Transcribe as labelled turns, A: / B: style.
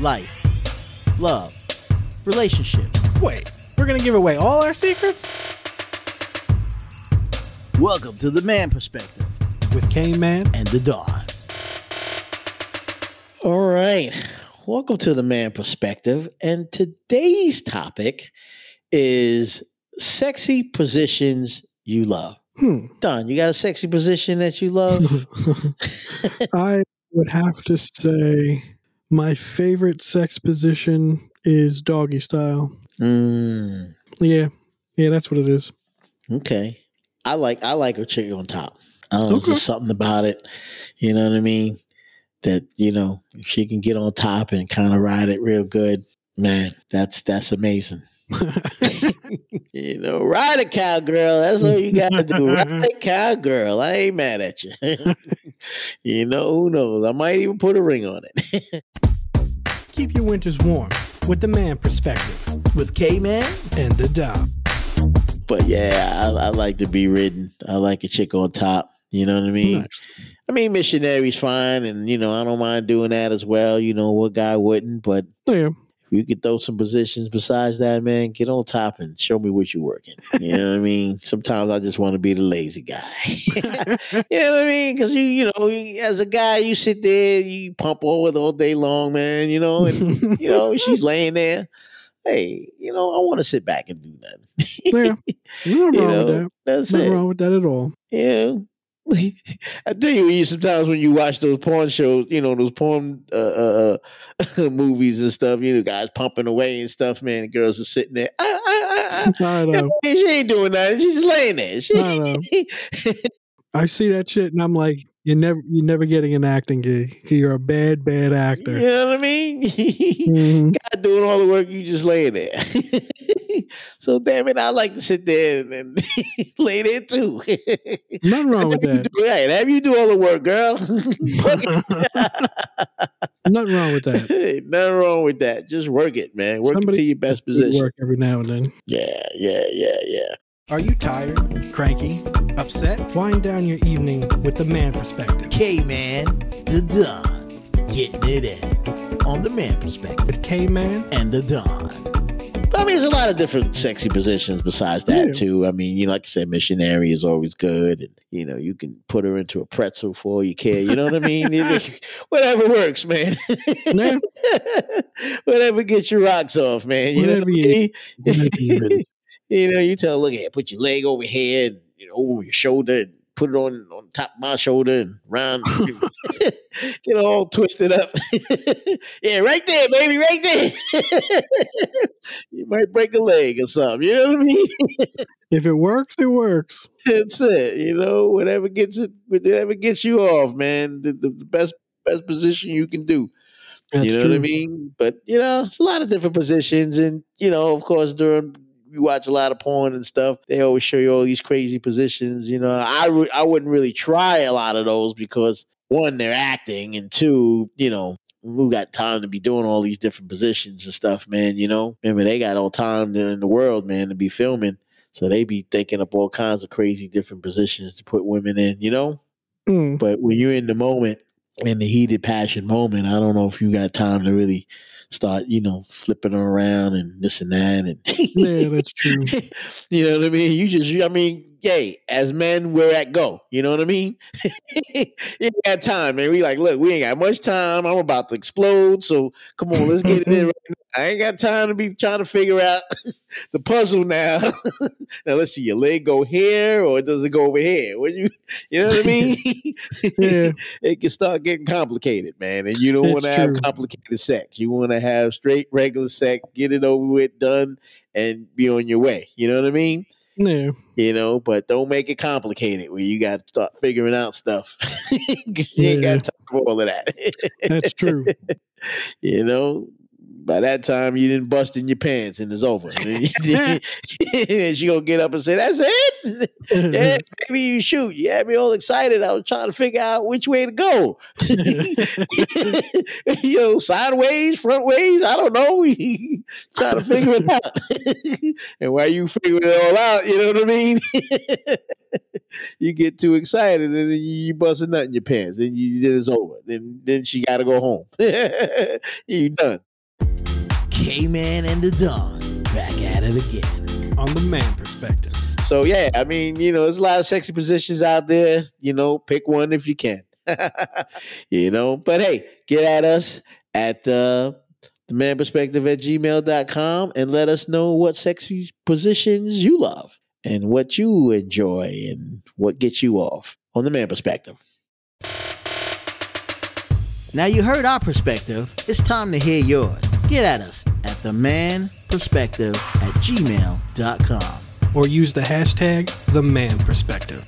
A: life, love, relationships.
B: Wait, we're gonna give away all our secrets?
A: Welcome to the Man Perspective
B: With K Man
A: and the Don.
C: All right. Welcome to the Man Perspective. And today's topic is sexy positions you love.
B: Hmm.
C: Don, you got a sexy position that you love?
B: I would have to say my favorite sex position is doggy style.
C: mm,
B: Yeah. Yeah, that's what it is.
C: okay. I like I like a chick on top. I don't know,
B: Okay.
C: just something about it. You know what I mean? That, you know, if she can get on top and kind of ride it real good, man, that's that's amazing. You know, ride a cowgirl. That's all you gotta do. Ride a cowgirl. I ain't mad at you. you know, who knows? I might even put a ring on it.
B: Keep your winters warm with the man perspective
A: With K Man
B: and the dog.
C: but yeah, I, I like to be ridden. I like a chick on top. You know what I mean?
B: Nice.
C: I mean, missionary's fine, and you know, I don't mind doing that as well. You know, what guy wouldn't? But
B: Yeah.
C: You could throw some positions besides that, man, get on top and show me what you're working. You know what I mean? Sometimes I just want to be the lazy guy. you know what I mean? Because you, you know, as a guy, you sit there, you pump over all day long, man. You know, and you know she's laying there. Hey, you know, I want to sit back and do nothing.
B: yeah. Nothing
C: You
B: wrong
C: know,
B: with that.
C: that's
B: Nothing
C: it.
B: wrong with that at all.
C: Yeah. I tell you, sometimes when you watch those porn shows, you know those porn uh, uh, uh, movies and stuff. You know, guys pumping away and stuff. Man, the girls are sitting there. Ah, ah, ah.
B: I know.
C: She ain't doing nothing. She's laying there. She,
B: I know. I see that shit and I'm like, you're never you're never getting an acting gig. You're a bad, bad actor.
C: you know what I mean?
B: Mhm.
C: God doing all the work, you just laying there. So damn it, I like to sit there and, and lay there too.
B: Nothing wrong with that.
C: do- Right, have you do all the work, girl?
B: Nothing wrong with that.
C: Hey, Nothing wrong with that. Just work it, man. Work
B: Somebody
C: it to your best position.
B: work every now and then.
C: Yeah, yeah, yeah, yeah.
B: Are you tired, cranky, upset? Wind down your evening with the man perspective.
A: K Man, the Don. Getting it in on the Man Perspective
B: With K Man.
A: and the Don.
C: But I mean, there's a lot of different sexy positions besides that
B: Yeah.
C: too. I mean, you know, like I said, missionary is always good, and you know, you can put her into a pretzel for all you care. You know what I mean? Whatever works, man. Whatever gets your rocks off, man. You know what I
B: you-
C: mean?
B: you
C: you know, you tell her, look here, put your leg over here and you know over your shoulder and put it on on top of my shoulder and round get all twisted up. yeah, right there, baby, right there. you might break a leg or something. You know what I mean?
B: If it works, it works.
C: That's it. You know, whatever gets it, whatever gets you off, man. The, the, best best position you can do.
B: That's
C: you know
B: true.
C: what I mean? But you know, it's a lot of different positions, and you know, of course, during you watch a lot of porn and stuff, they always show you all these crazy positions. You know, I re- I wouldn't really try a lot of those because one, they're acting, and two, you know. Who got time to be doing all these different positions and stuff, man? You know, remember they got all time in the world, man, to be filming. So they be thinking up all kinds of crazy different positions to put women in, you know?
B: Mm.
C: But when you're in the moment, in the heated passion moment, I don't know if you got time to really start, you know, flipping around and this and that. And
B: Yeah, that's true.
C: you know what I mean? You just, I mean, yay, as men, we're at go. You know what I mean? you ain't got time, man. We like, look, we ain't got much time. I'm about to explode. So come on, let's get it in right now. I ain't got time to be trying to figure out the puzzle now. now let's see, your leg go here or does it go over here? What you, you know what I mean?
B: Yeah.
C: it can start getting complicated, man. And you don't want to have complicated sex. You want to have straight, regular sex, get it over with, done, and be on your way. You know what I mean?
B: Yeah.
C: You know, but don't make it complicated where you got to start figuring out stuff. you ain't got time for all of that.
B: That's true.
C: you know, by that time you didn't bust in your pants and it's over. and she gonna get up and say, "That's it." yeah, maybe you shoot. You had me all excited. I was trying to figure out which way to go. you know, sideways, front ways. I don't know. trying to figure it out. and while you figure it all out, you know what I mean? you get too excited and then you bust a nut in your pants and you then it's over. Then then she got to go home. you done.
A: K Man and the Don back at it again.
B: On the man perspective.
C: So yeah, I mean, you know, there's a lot of sexy positions out there. You know, pick one if you can. you know, but hey, get at us at uh, the man perspective at gmail.com and let us know what sexy positions you love and what you enjoy and what gets you off on the man perspective.
A: Now you heard our perspective. It's time to hear yours. Get at us at the man perspective at gmail.com.
B: Or use the hashtag the man perspective.